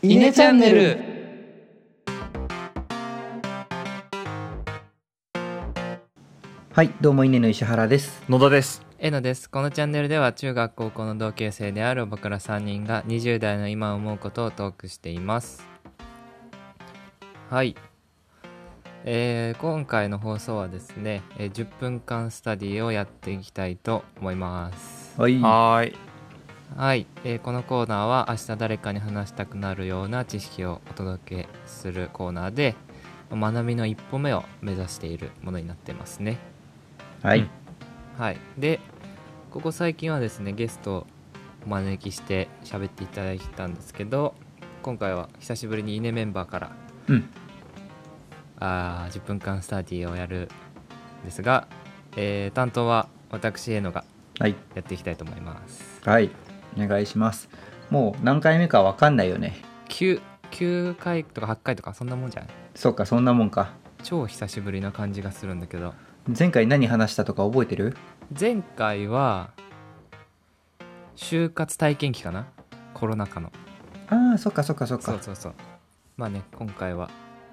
イネチャンネル。はいどうも稲の石原です。野田です。えのです。このチャンネルでは中学高校の同級生である僕ら3人が20代の今思うことをトークしています。はい。えー、今回の放送はですね、えー10分間スタディをやっていきたいと思います。はい。はーいはい、えーこのコーナーは明日誰かに話したくなるような知識をお届けするコーナーで学びの一歩目を目指しているものになってますね。はい、うん。はい。でここ最近はですねゲストをお招きして喋っていただいたんですけど今回は久しぶりにイネメンバーからうん。あー10分間スタディをやるんですが、えー担当は私へのがはい。やっていきたいと思います。はいお願いします。もう何回目かわかんないよね。9, 9回とか8回とかそんなもんじゃない？そうかそんなもんか。超久しぶりな感じがするんだけど。前回何話したとか覚えてる？前回は就活体験記かな？コロナ禍の。ああそっかそっかそっか。そうそうそう。まあね今回は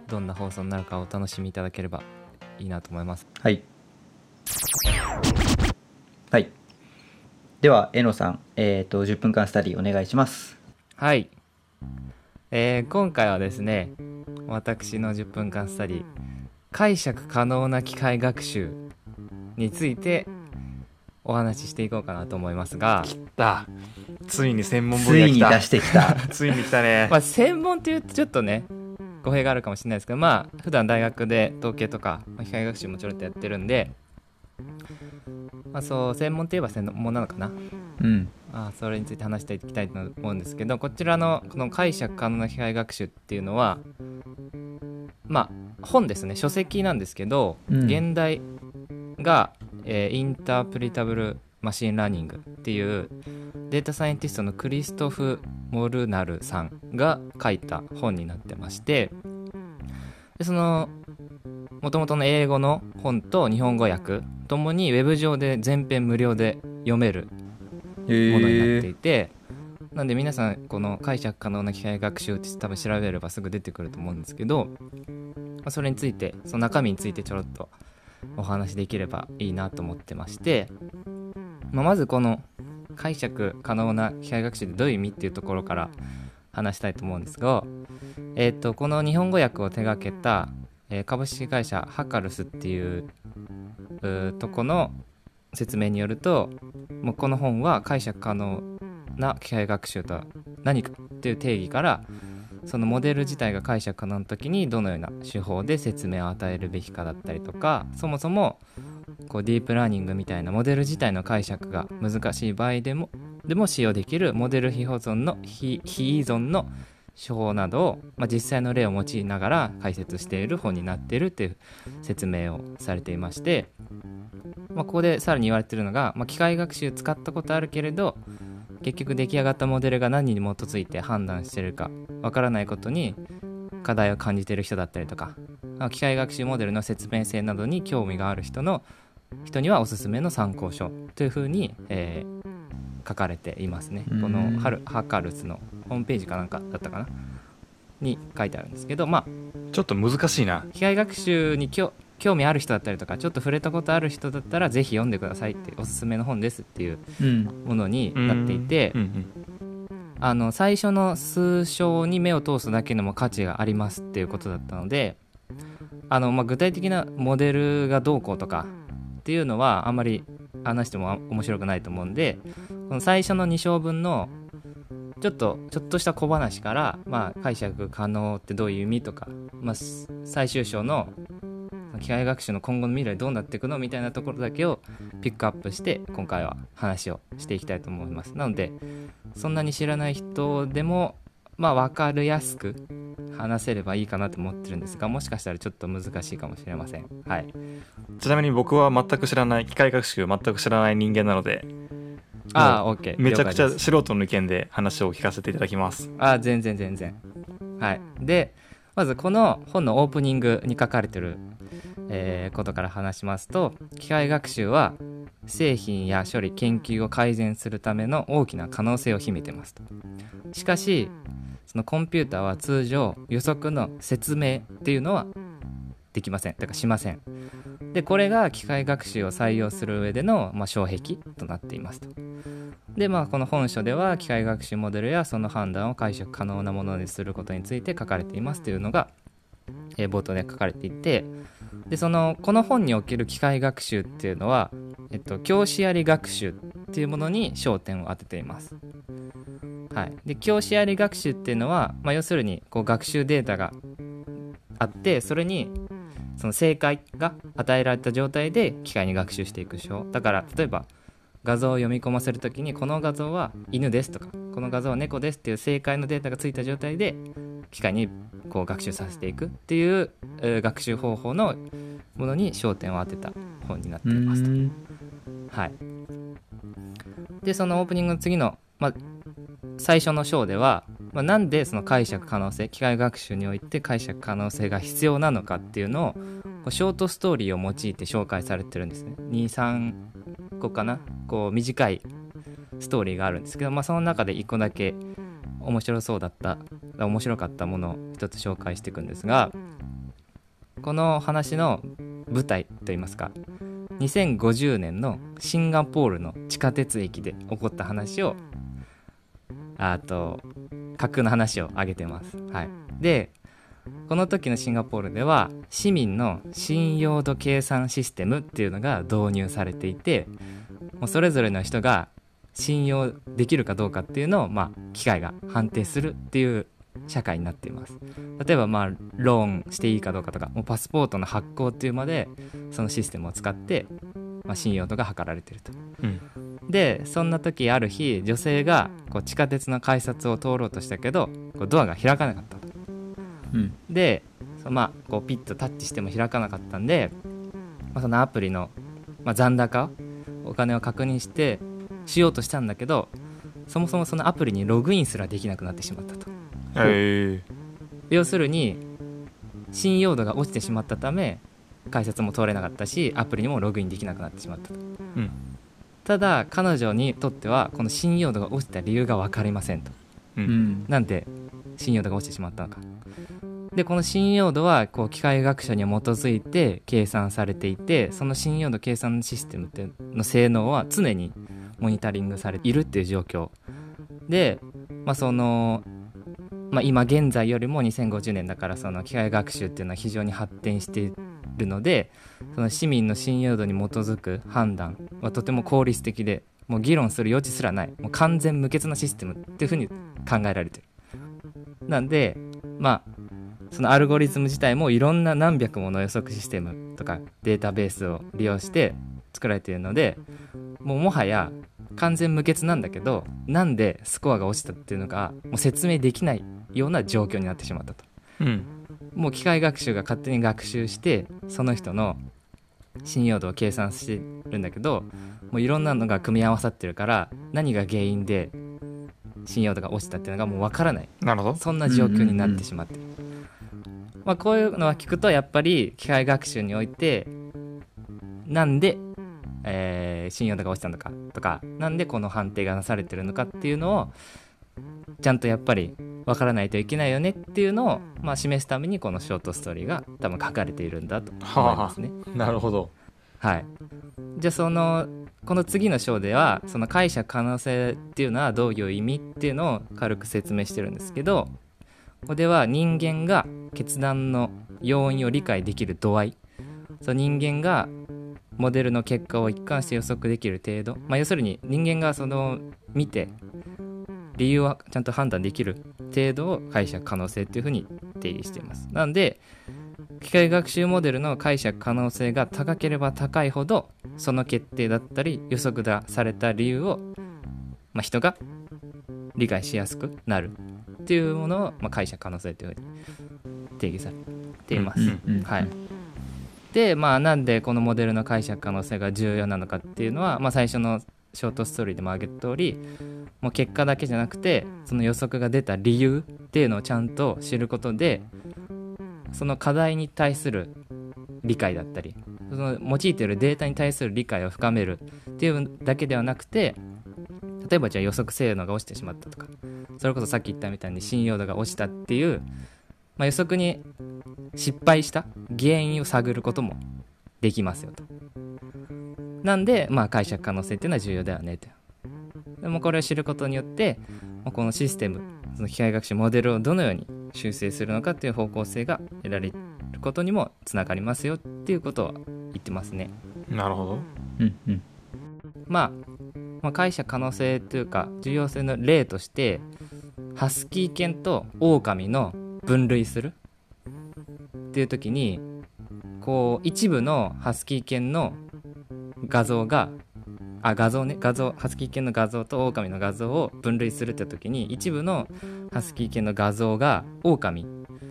どんな放送になるかお楽しみいただければいいなと思います。はい。はいではえのさんえっ、と10分間スタディお願いします。はい、えー今回はですね私の10分間スタディ解釈可能な機械学習についてお話ししていこうかなと思いますが、だついに専門分ついに野来た出してきた。ついに来たね。まあ、専門って言うとちょっとね語弊があるかもしれないですけどまあ普段大学で統計とか、まあ機械学習もちろんとやってるんで、まあ、そう専門って言えば専門なのかな？うん。あそれについて話していきたいと思うんですけどこちらのこの解釈可能な機械学習っていうのはまあ本ですね。書籍なんですけど、うん。原題が、えー Interpretable Machine Learning っていうデータサイエンティストのクリストフ・モルナルさんが書いた本になってましてでそのもともとの英語の本と日本語訳ともにウェブ上で全編無料で読めるへものになってえいて、なんで皆さんこの解釈可能な機械学習って多分調べればすぐ出てくると思うんですけど、まあそれについてその中身についてちょろっとお話しできればいいなと思ってまして、まあ、まずこの解釈可能な機械学習ってどういう意味っていうところから話したいと思うんですが、えー、とこの日本語訳を手掛けた、えー株式会社ハカルスっていうとこの説明によるともうこの本は解釈可能な機械学習とは何かっていう定義からそのモデル自体が解釈可能な時にどのような手法で説明を与えるべきかだったりとかそもそもこうディープラーニングみたいなモデル自体の解釈が難しい場合でもでも使用できるモデル非保存の非依存の手法などを、まあ、実際の例を用いながら解説している本になっているという説明をされていまして、まあ、ここでさらに言われているのが、まあ、機械学習使ったことあるけれど結局出来上がったモデルが何に基づいて判断しているかわからないことに課題を感じている人だったりとかまあ機械学習モデルの説明性などに興味がある人の人にはおすすめの参考書というふうに、えー書かれていますね。うん。このハルハカルスのホームページかなんかだったかな？に書いてあるんですけどまあちょっと難しいな。機械学習に興興味ある人だったりとかちょっと触れたことある人だったらぜひ読んでくださいっておすすめの本ですっていううんものになっていて、うん。うんあの最初の数章に目を通すだけでも価値がありますっていうことだったのであの、まあ、具体的なモデルがどうこうとかっていうのはあんまり話してもあ面白くないと思うんでこの最初の2章分のちょっとちょっとした小話から、まあ、解釈可能ってどういう意味とか、まあ、最終章の機械学習の今後の未来どうなっていくの？みたいなところだけをピックアップして今回は話をしていきたいと思います。なのでそんなに知らない人でもまあ分かりやすく話せればいいかなと思ってるんですがもしかしたらちょっと難しいかもしれません。はい。ちなみに僕は全く知らない機械学習全く知らない人間なのでああ OK めちゃくちゃ素人の意見で話を聞かせていただきます。ああ全然全然。はい。でまずこの本のオープニングに書かれてる、えーことから話しますと機械学習は製品や処理研究を改善するための大きな可能性を秘めてますと。しかしそのコンピューターは通常予測の説明っていうのはできません。だからしませんでこれが機械学習を採用する上での、まあ、障壁となっていますとでまあこの本書では機械学習モデルやその判断を解釈可能なものにすることについて書かれていますというのが、えー冒頭で書かれていてでそのこの本における機械学習っていうのは、えっと、教師あり学習っていうものに焦点を当てています。はい、で教師あり学習っていうのは、まあ、要するにこう学習データがあってそれにその正解が与えられた状態で機械に学習していく手法だから例えば画像を読み込ませるときにこの画像は犬ですとかこの画像は猫ですっていう正解のデータがついた状態で機械にこう学習させていくっていう、えー学習方法のものに焦点を当てた本になっていますと。ん。はい、でそのオープニングの次の、まあ、最初の章では、まあ、なんでその解釈可能性機械学習において解釈可能性が必要なのかっていうのをこうショートストーリーを用いて紹介されてるんですね。23個かな？こう短いストーリーがあるんですけど、まあ、その中で1個だけ面白そうだった面白かったものを一つ紹介していくんですがこの話の舞台といいますか2050年のシンガポールの地下鉄駅で起こった話をあと架空の話を挙げてます。はい、でこの時のシンガポールでは市民の信用度計算システムっていうのが導入されていてもうそれぞれの人が信用できるかどうかっていうのを、まあ、機械が判定するっていう社会になっています。例えばまあローンしていいかどうかとかもうパスポートの発行っていうまでそのシステムを使って、まあ、信用度が測られてると。うん。でそんな時ある日女性がこう地下鉄の改札を通ろうとしたけどこうドアが開かなかったと。うん。でそまあこうピッとタッチしても開かなかったんで、まあ、そのアプリの、まあ、残高お金を確認してしようとしたんだけどそもそもそのアプリにログインすらできなくなってしまったと。え要するに信用度が落ちてしまったため改札も通れなかったしアプリにもログインできなくなってしまったと。うん。ただ彼女にとってはこの信用度が落ちた理由が分かりませんと。ううん。んなんで信用度が落ちてしまったのか。でこの信用度はこう機械学習に基づいて計算されていてその信用度計算システムっての性能は常にモニタリングされているっていう状況。で、まあ、その、まあ、今現在よりも2050年だからその機械学習っていうのは非常に発展しているのでその市民の信用度に基づく判断はとても効率的でもう議論する余地すらないもう完全無欠なシステムっていうふうに考えられてる。なんでまあそのアルゴリズム自体もいろんな何百もの予測システムとかデータベースを利用して作られているのでもうもはや完全無欠なんだけどなんでスコアが落ちたっていうのがもう説明できないような状況になってしまったと。うん。もう機械学習が勝手に学習してその人の信用度を計算してるんだけどもういろんなのが組み合わさってるから何が原因で信用度が落ちたっていうのがもうわからない。なるほど。そんな状況になってしまって。る、まあ、こういうのは聞くとやっぱり機械学習においてなんで、えー信用度が落ちたのかとかなんでこの判定がなされてるのかっていうのをちゃんとやっぱりわからないといけないよねっていうのを、まあ、示すためにこのショートストーリーが多分書かれているんだと思いますね。なるほど。はい、じゃあそのこの次の章ではその解釈可能性っていうのはどういう意味っていうのを軽く説明してるんですけどここでは人間が決断の要因を理解できる度合い。その人間がモデルの結果を一貫して予測できる程度、まあ、要するに人間がその見て理由はちゃんと判断できる程度を解釈可能性っていうふうに定義しています。なので機械学習モデルの解釈可能性が高ければ高いほどその決定だったり予測だされた理由を、まあ、人が理解しやすくなるっていうものを、まあ、解釈可能性というふうに定義されています。はい、でまあなんでこのモデルの解釈可能性が重要なのかっていうのは、まあ、最初のショートストーリーでも挙げた通りもう結果だけじゃなくてその予測が出た理由っていうのをちゃんと知ることでその課題に対する理解だったりその用いているデータに対する理解を深めるっていうだけではなくて例えばじゃあ予測精度が落ちてしまったとかそれこそさっき言ったみたいに信用度が落ちたっていう、まあ、予測に失敗した原因を探ることもできますよと。なんで、まあ、解釈可能性っていうのは重要だよねとでもこれを知ることによってまあこのシステムその機械学習モデルをどのように修正するのかっていう方向性が得られることにもつながりますよっていうことは言ってますね。なるほどうんうんまあ、まあ、解釈可能性というか重要性の例としてハスキー犬とオオカミの分類するっていう時にこう一部のハスキー犬の画像があ画像ね。画像ハスキー犬の画像とオオカミの画像を分類するって時に一部のハスキー犬の画像がオオカミ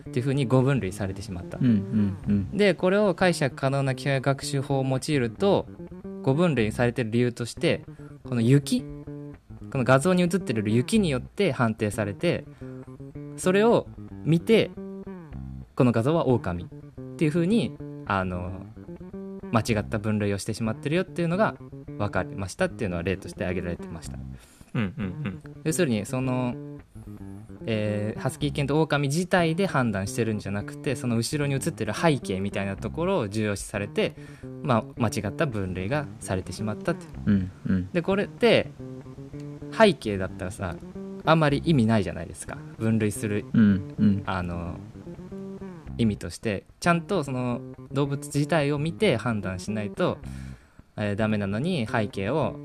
っていう風に5分類されてしまった。うんうんうん。でこれを解釈可能な機械学習法を用いると5分類されてる理由としてこの雪この画像に映ってる雪によって判定されてそれを見てこの画像は狼っていう風にあの間違った分類をしてしまってるよっていうのが分かりましたっていうのは例として挙げられてました。うんうん要するにその、えーハスキー犬と狼自体で判断してるんじゃなくてその後ろに映ってる背景みたいなところを重要視されて、まあ、間違った分類がされてしまったってうんうん。でこれって背景だったらさあんまり意味ないじゃないですか。分類するうんうん。あの意味として。ちゃんとその動物自体を見て判断しないと、えーダメなのに背景を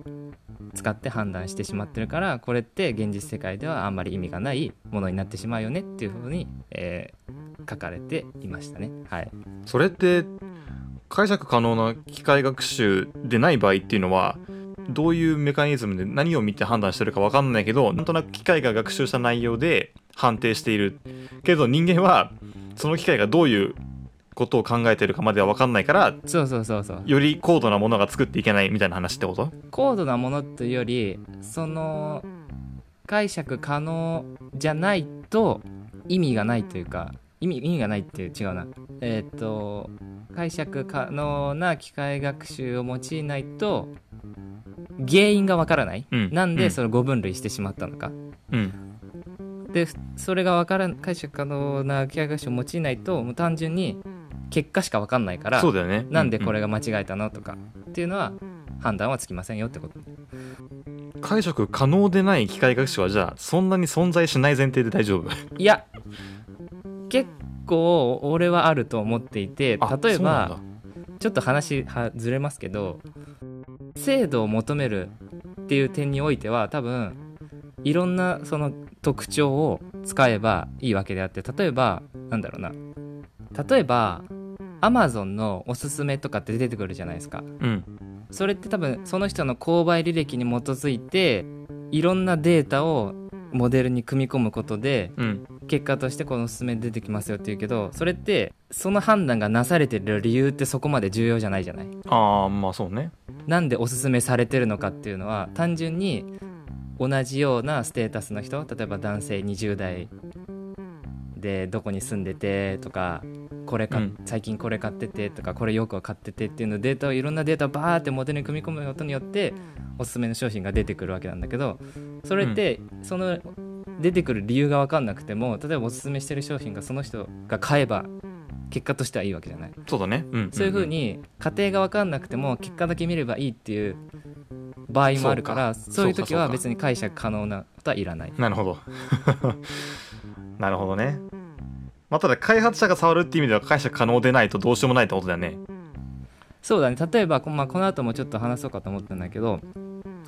使って判断してしまってるからこれって現実世界ではあんまり意味がないものになってしまうよねっていうふうに、えー書かれていましたね。はい。それって解釈可能な機械学習でない場合っていうのはどういうメカニズムで何を見て判断してるか分かんないけどなんとなく機械が学習した内容で判定しているけど人間はその機械がどういうことを考えてるかまでは分かんないからそうそうそうそう。より高度なものが作っていけないみたいな話ってこと？高度なものというよりその解釈可能じゃないと意味がないというか意味意味がないっていう違うな。えっ、と解釈可能な機械学習を用いないと原因がわからない、うん。なんうん。でそれ5分類してしまったのか、うん。でそれがわからん解釈可能な機械学習を用いないともう単純に結果しかわかんないからそうだよね。なんでこれが、が間違えたのとかっていうのは判断はつきませんよってことうん解釈可能でない機械学習はじゃあそんなに存在しない前提で大丈夫？いや結構俺はあると思っていてあ例えばちょっと話はずれますけど精度を求めるっていう点においては多分いろんなその特徴を使えばいいわけであって例えばなんだろうな。例えば Amazon のおすすめとかって出てくるじゃないですか。うん。それって多分その人の購買履歴に基づいていろんなデータをモデルに組み込むことでうん。結果としてこのおすすめ出てきますよって言うけどそれってその判断がなされてる理由ってそこまで重要じゃないじゃない？ああまあそうね。なんでおすすめされてるのかっていうのは単純に同じようなステータスの人例えば男性20代でどこに住んでてとかこれか、うん。最近これ買っててとかこれよく買っててっていうのデータをいろんなデータをバーってモデルに組み込むことによっておすすめの商品が出てくるわけなんだけどそれってその出てくる理由が分かんなくても例えばおすすめしてる商品がその人が買えば結果としてはいいわけじゃない。そうだね。うん。そういうふうに過程が分かんなくても結果だけ見ればいいっていう場合もあるからそういう時は別に解釈可能なことはいらない。なるほど。なるほどねまあただ開発者が触るっていう意味では解釈可能でないとどうしようもないってことだよね。そうだね。例えば、こまあ、この後もちょっと話そうかと思ったんだけど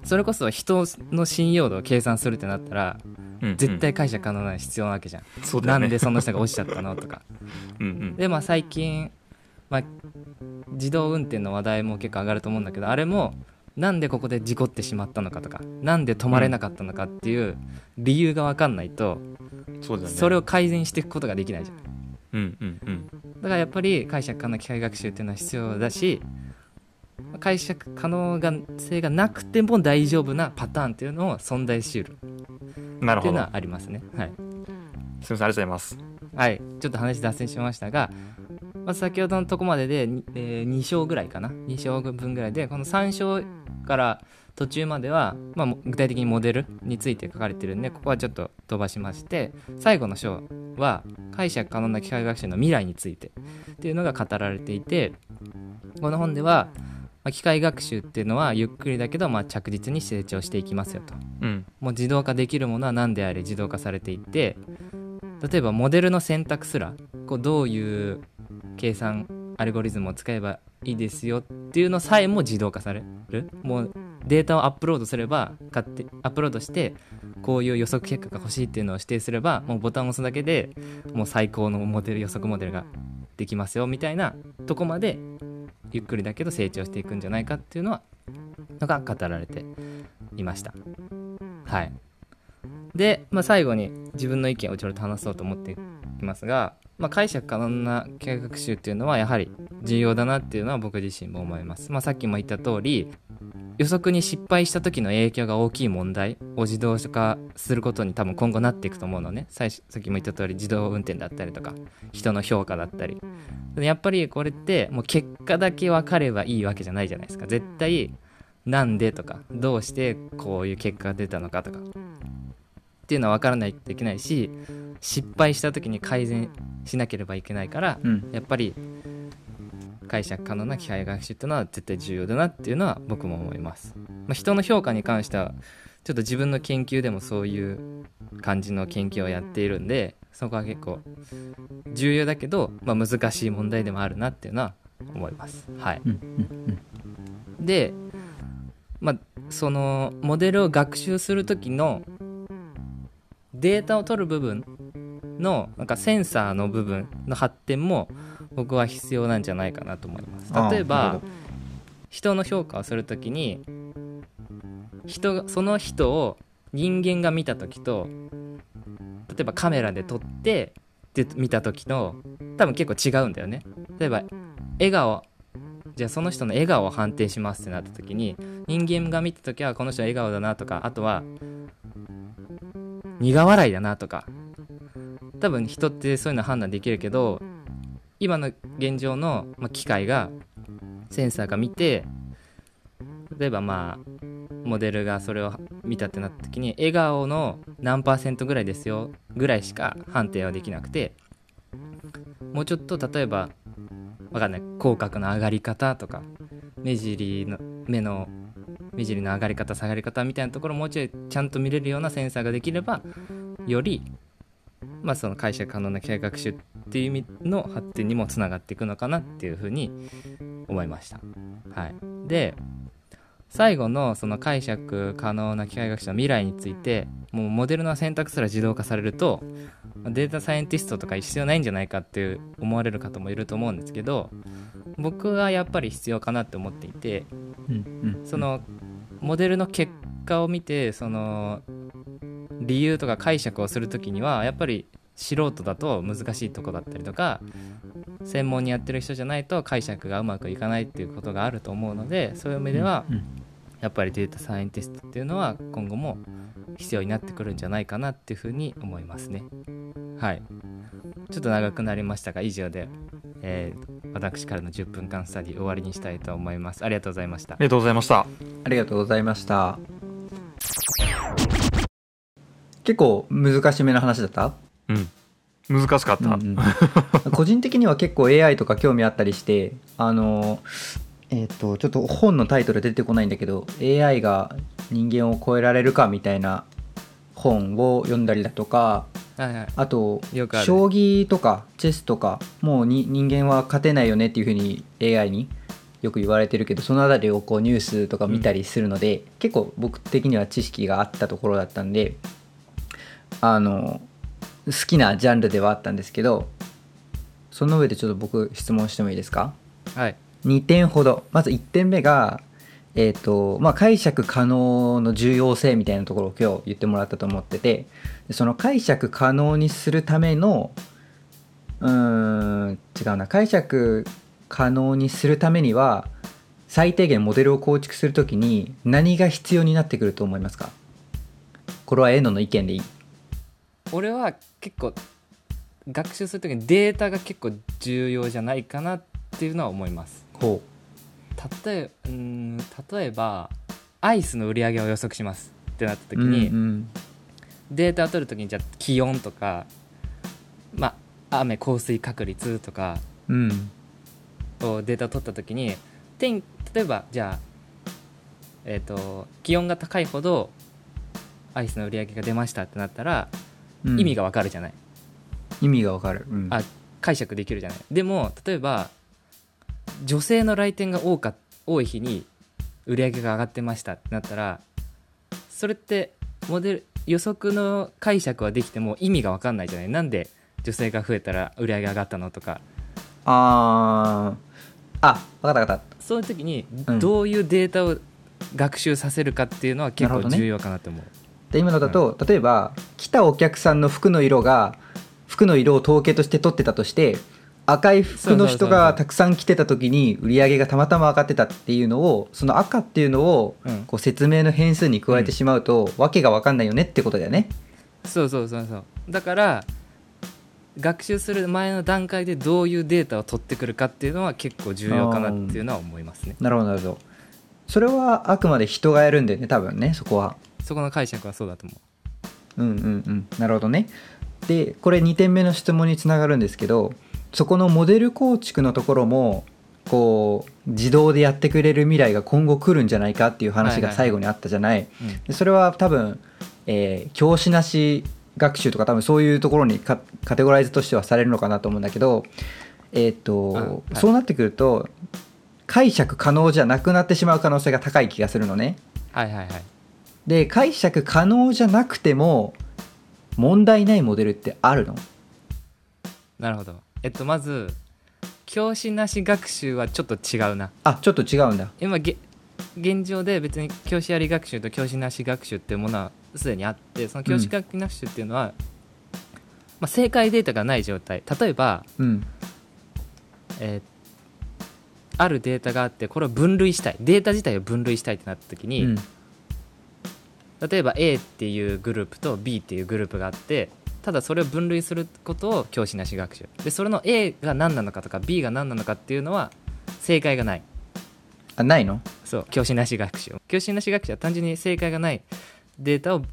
それこそ人の信用度を計算するってなったらうん絶対解釈可能なの必要なわけじゃん、ね。なんでその人が落ちちゃったのとか。うんうん。でまあ最近、まあ、自動運転の話題も結構上がると思うんだけどあれもなんでここで事故ってしまったのかとかなんで止まれなかったのかっていう理由が分かんないとそね。それを改善していくことができないじゃん。うんうんうん。だからやっぱり解釈可能な機械学習っていうのは必要だし解釈可能性がなくても大丈夫なパターンっていうのを存在しうる。なるほど。っていうのはありますね。はい、すみませんありがとうございます。はい、ちょっと話脱線しましたが、まあ、先ほどのとこまでで、にえ2章ぐらいかな。2章分ぐらいでこの3章から途中までは、まあ、も具体的にモデルについて書かれてるんでここはちょっと飛ばしまして最後の章は解釈可能な機械学習の未来についてっていうのが語られていてこの本では、まあ機械学習っていうのはゆっくりだけど、まあ、着実に成長していきますよと。うん。もう自動化できるものは何であれ自動化されていって例えばモデルの選択すらこうどういう計算アルゴリズムを使えばいいですよっていうのさえも自動化される。もうデータをアップロードすれば勝手アップロードしてこういう予測結果が欲しいっていうのを指定すればもうボタンを押すだけでもう最高のモデル予測モデルができますよみたいなとこまでゆっくりだけど成長していくんじゃないかっていうのはのが語られていました。はい。で、まあ、最後に自分の意見をちょっと話そうと思っていきますが、まあ、解釈可能な機械学習っていうのはやはり重要だなっていうのは僕自身も思います、まあ、さっきも言った通り予測に失敗した時の影響が大きい問題を自動化することに多分今後なっていくと思うのね。最初さっきも言った通り自動運転だったりとか人の評価だったり。やっぱりこれってもう結果だけ分かればいいわけじゃないじゃないですか。絶対なんでとかどうしてこういう結果が出たのかとか。っていうのは分からないといけないし失敗した時に改善しなければいけないからうん。やっぱり解釈可能な機械学習っていうのは絶対重要だなっていうのは僕も思います、まあ、人の評価に関してはちょっと自分の研究でもそういう感じの研究をやっているんでそこは結構重要だけど、まあ、難しい問題でもあるなっていうのは思います。はい。でまあそのモデルを学習する時のデータを取る部分のなんかセンサーの部分の発展も僕は必要なんじゃないかなと思います。例えば人の評価をする時に人がその人を人間が見た時と例えばカメラで撮ってで見た時の多分結構違うんだよね。例えば笑顔じゃあその人の笑顔を判定しますってなった時に人間が見た時はこの人は笑顔だなとかあとは苦笑いだなとか。多分人ってそういうの判断できるけど今の現状の、機械がセンサーが見て例えばまあモデルがそれを見たってなった時に笑顔の何パーセントぐらいですよぐらいしか判定はできなくてもうちょっと例えばわかんない口角の上がり方とか目尻の目の目尻の上がり方下がり方みたいなところをもうちょいちゃんと見れるようなセンサーができればよりまあその解釈可能な機械学習っていう意味の発展にもつながっていくのかなっていうふうに思いました。はい、で最後のその解釈可能な機械学習の未来についてもうモデルの選択すら自動化されるとデータサイエンティストとか必要ないんじゃないかっていう思われる方もいると思うんですけど僕はやっぱり必要かなって思っていてうんうんそのモデルの結果を見てその理由とか解釈をする時にはやっぱり素人だと難しいとこだったりとか専門にやってる人じゃないと解釈がうまくいかないっていうことがあると思うのでそういう意味ではうん。やっぱりデータサイエンティストっていうのは今後も必要になってくるんじゃないかなっていうふうに思いますねはい。ちょっと長くなりましたが以上で、えー私からの10分間スタディ終わりにしたいと思います。ありがとうございました。ありがとうございました。ありがとうございました。結構難しめな話だった？うん。難しかった、うんうん。個人的には結構 AI とか興味あったりしてあのえっ、とちょっと本のタイトル出てこないんだけど AI が人間を超えられるかみたいな本を読んだりだとかはいはい。あと将棋とかチェスとかもうに人間は勝てないよねっていうふうに AI によく言われてるけどそのあたりをこうニュースとか見たりするので、結構僕的には知識があったところだったんであの好きなジャンルではあったんですけどその上でちょっと僕質問してもいいですか？はい。2点ほど。まず1点目が、えーとまあ、解釈可能の重要性みたいなところを今日言ってもらったと思っててでその解釈可能にするためのうーん違うな。解釈可能にするためには最低限モデルを構築するときに何が必要になってくると思いますか？これはエノの意見でいい。俺は結構学習する時にデータが結構重要じゃないかなっていうのは思います。ほ例えうーん例えばアイスの売り上げを予測します。ってなった時に、うんデータを取る時にじゃあ気温とか、まあ、雨降水確率とかうん。うんをデータを取った時に天例えばじゃあ、えー、と気温が高いほどアイスの売り上げが出ましたってなったらうん。意味がわかるじゃない、意味がわかる、うん。あ解釈できるじゃない。でも例えば女性の来店が多か多い日に売り上げが上がってましたってなったらそれってモデル予測の解釈はできても意味が分かんないじゃない。なんで女性が増えたら売り上げ上がったのとか。あー。あ分かった分かった。そういう時にうん。どういうデータを学習させるかっていうのは結構重要かなと思う、で今のだと、例えば来たお客さんの服の色が服の色を統計として取ってたとして赤い服の人がたくさん来てた時に売り上げがたまたま上がってたっていうのをその赤っていうのをうんこう説明の変数に加えてしまうと、わけが分かんないよねってことだよね。そうそうそうそうだから学習する前の段階でどういうデータを取ってくるかっていうのは結構重要かなっていうのは思いますねなるほどなるほど。それはあくまで人がやるんだよね多分ねそこは。そこの解釈はそうだと思ううんうんうんなるほどね。でこれ2点目の質問につながるんですけどそこのモデル構築のところもこう自動でやってくれる未来が今後来るんじゃないかっていう話が最後にあったじゃない。それは多分、えー教師なし学習とか多分そういうところにカカテゴライズとしてはされるのかなと思うんだけど、えーっとあはい。そうなってくると解釈可能じゃなくなってしまう可能性が高い気がするのね。はいはいはい。で解釈可能じゃなくても問題ないモデルってあるの。なるほどえっとまず教師なし学習はちょっと違うな。あちょっと違うんだ。今げ現状で別に教師あり学習と教師なし学習っていうものはすでにあってその教師学習っていうのは、まあ、正解データがない状態。例えば、うん。えーあるデータがあってこれを分類したい。データ自体を分類したいってなった時に、うん。例えば A っていうグループと B っていうグループがあってただそれを分類することを教師なし学習。でそれの A が何なのかとか B が何なのかっていうのは正解がない。あないの？そう教師なし学習。教師なし学習は単純に正解がない。データを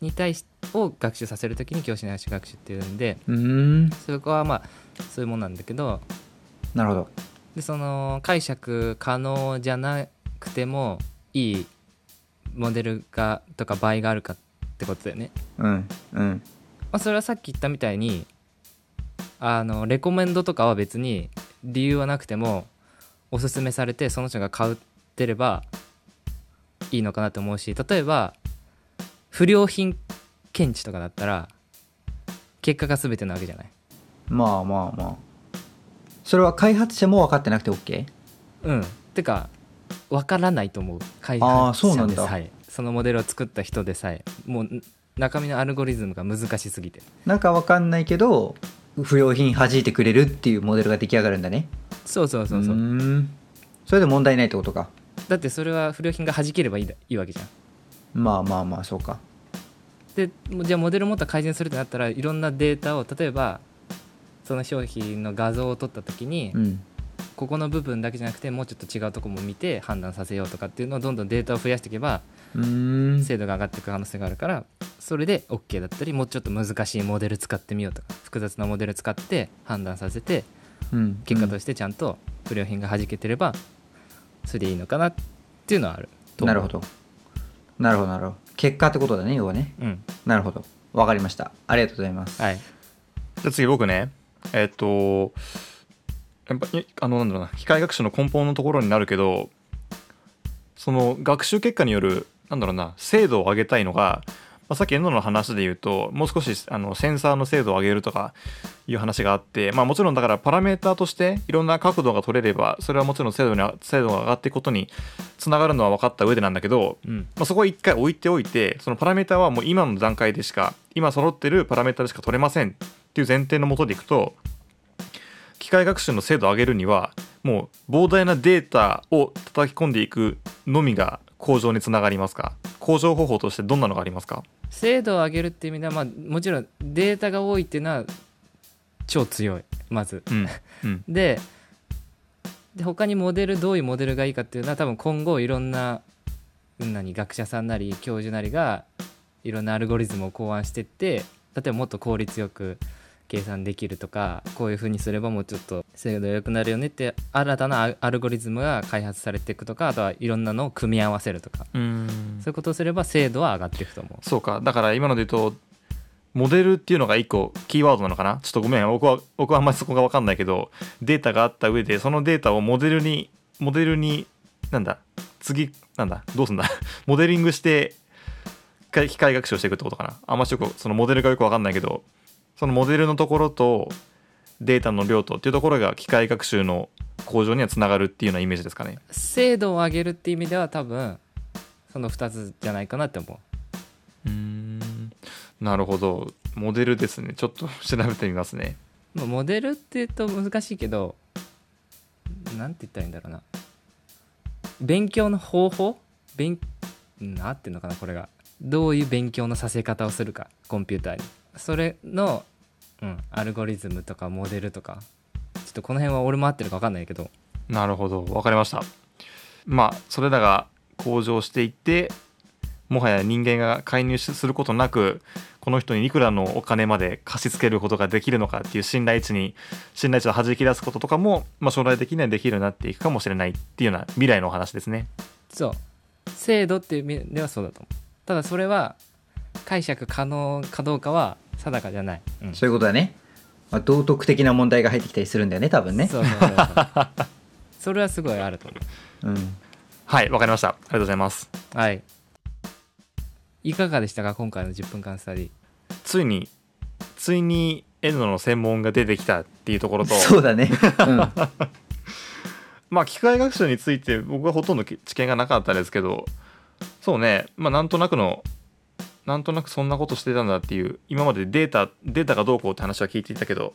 に対しを学習させるときに教師なし学習っていうんで。うーん。そこはまあそういうもんなんだけど。なるほど。でその解釈可能じゃなくてもいいモデルがとか場合があるかってことだよね、うんうんまあ、それはさっき言ったみたいにあのレコメンドとかは別に理由はなくてもおすすめされてその人が買ってればいいのかなと思うし例えば不良品検知とかだったら結果が全てなわけじゃない。まあまあまあ。それは開発者も分かってなくて OK? うん。てか分からないと思う。開発者でさえ。そのモデルを作った人でさえ。もうん中身のアルゴリズムが難しすぎて。なんか分かんないけど不良品弾いてくれるっていうモデルが出来上がるんだね。そうそうそうそう。ーん。それで問題ないってことか。だってそれは不良品が弾ければいいだいいわけじゃん。まあまあまあそうか。でじゃあモデルもっと改善するってなったらいろんなデータを例えばその商品の画像を撮った時に、うん。ここの部分だけじゃなくてもうちょっと違うとこも見て判断させようとかっていうのをどんどんデータを増やしていけば精度が上がっていく可能性があるからそれで OK だったりもうちょっと難しいモデル使ってみようとか複雑なモデル使って判断させてうん。結果としてちゃんと不良品が弾けてればそれでいいのかなっていうのはある。と思う。なるほど。なるほどなるほど。結果ってことだね要はね。うん。なるほど。分かりました。ありがとうございます。はい。じゃあ次僕ね。えっとやっぱりあのなんだろうな。機械学習の根本のところになるけどその学習結果によるなんだろうな精度を上げたいのが、まあ、さっきエンドの話で言うともう少しあのセンサーの精度を上げるとかいう話があって、まあ、もちろんだからパラメーターとしていろんな角度が取れればそれはもちろん精度に精度が上がっていくことにつながるのは分かった上でなんだけど、うん。まあ、そこは一回置いておいてそのパラメータはもう今の段階でしか今揃ってるパラメータでしか取れませんっていう前提のもとでいくと機械学習の精度を上げるにはもう膨大なデータを叩き込んでいくのみが向上につながりますか？向上方法としてどんなのがありますか？精度を上げるっていう意味では、まあ、もちろんデータが多いっていうのは超強い。まず。うんうん。でで他にモデルどういうモデルがいいかっていうのは多分今後いろんなうんなに学者さんなり教授なりがいろんなアルゴリズムを考案してって例えばもっと効率よく計算できるとかこういう風にすればもうちょっと精度良くなるよねって新たなアアルゴリズムが開発されていくとかあとはいろんなのを組み合わせるとかうん。そういうことをすれば精度は上がっていくと思う。そうか。だから今ので言うとモデルっていうのが一個キーワードなのかな？ちょっとごめん。僕は僕はあんまりそこが分かんないけどデータがあった上でそのデータをモデルにモデルになんだ？次なんだ？どうすんだ？モデリングして機械機械学習をしていくってことかな？あんましよくそのモデルがよく分かんないけどそのモデルのところとデータの量とっていうところが機械学習の向上にはつながるっていうようなイメージですかね。精度を上げるっていう意味では多分その2つじゃないかなって思う。うーん。なるほど。モデルですね。ちょっと調べてみますね。まあモデルって言うと難しいけどなんて言ったらいいんだろうな。勉強の方法？勉なんていうのかなこれが。どういう勉強のさせ方をするかコンピューターにそれの、うん、アルゴリズムとかモデルとかちょっとこの辺は俺も合ってるか分かんないけど。なるほど。分かりました。まあそれらが向上していってもはや人間が介入することなくこの人にいくらのお金まで貸し付けることができるのかっていう信頼値に信頼値を弾き出すこととかも、まあ、将来的にはできるようになっていくかもしれないっていうような未来のお話ですね。そう。精度っていう意味ではそうだと思う。ただそれは解釈可能かどうかは定かじゃない、うん。そういうことだね、まあ、道徳的な問題が入ってきたりするんだよね多分ね。そうそうそう。そ うそれはすごいあると思う。ん。はい分かりました。ありがとうございます。うはい。いかがでしたか今回の10分間スタディついについに N の専門が出てきたっていうところと。そうだね。うん。まあ機械学習について僕はほとんど知見がなかったですけど。そうね。まあなんとなくのなんとなくそんなことしてたんだっていう今までデータデータがどうこうって話は聞いていたけど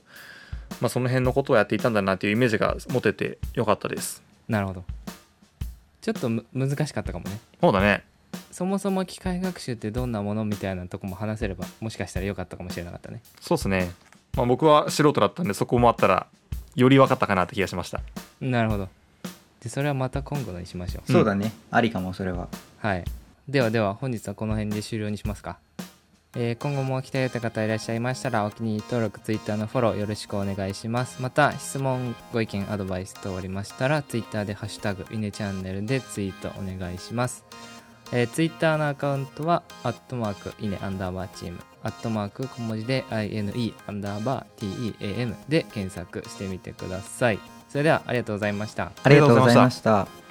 まあその辺のことをやっていたんだなっていうイメージが持ててよかったです。なるほど。ちょっとむ難しかったかもね。そうだね。そもそも機械学習ってどんなものみたいなとこも話せればもしかしたらよかったかもしれなかったね。そうですね。まあ僕は素人だったんでそこもあったらより分かったかなって気がしました。なるほど。でそれはまた今後のにしましょう。そうだね。ありかもそれは。はいではでは本日はこの辺で終了にしますか、えー今後も期待た方いらっしゃいましたらお気に入り登録 Twitter のフォローよろしくお願いします。また質問ご意見アドバイス等ありましたら Twitter で「ハッシュタグイネチャンネル」でツイートお願いします。えー、Twitter のアカウントは、アットマーク、イネアンダーバーチーム、アットマーク、小文字で INE アンダーバー TEAM で検索してみてください。それでは、ありがとうございました。ありがとうございました。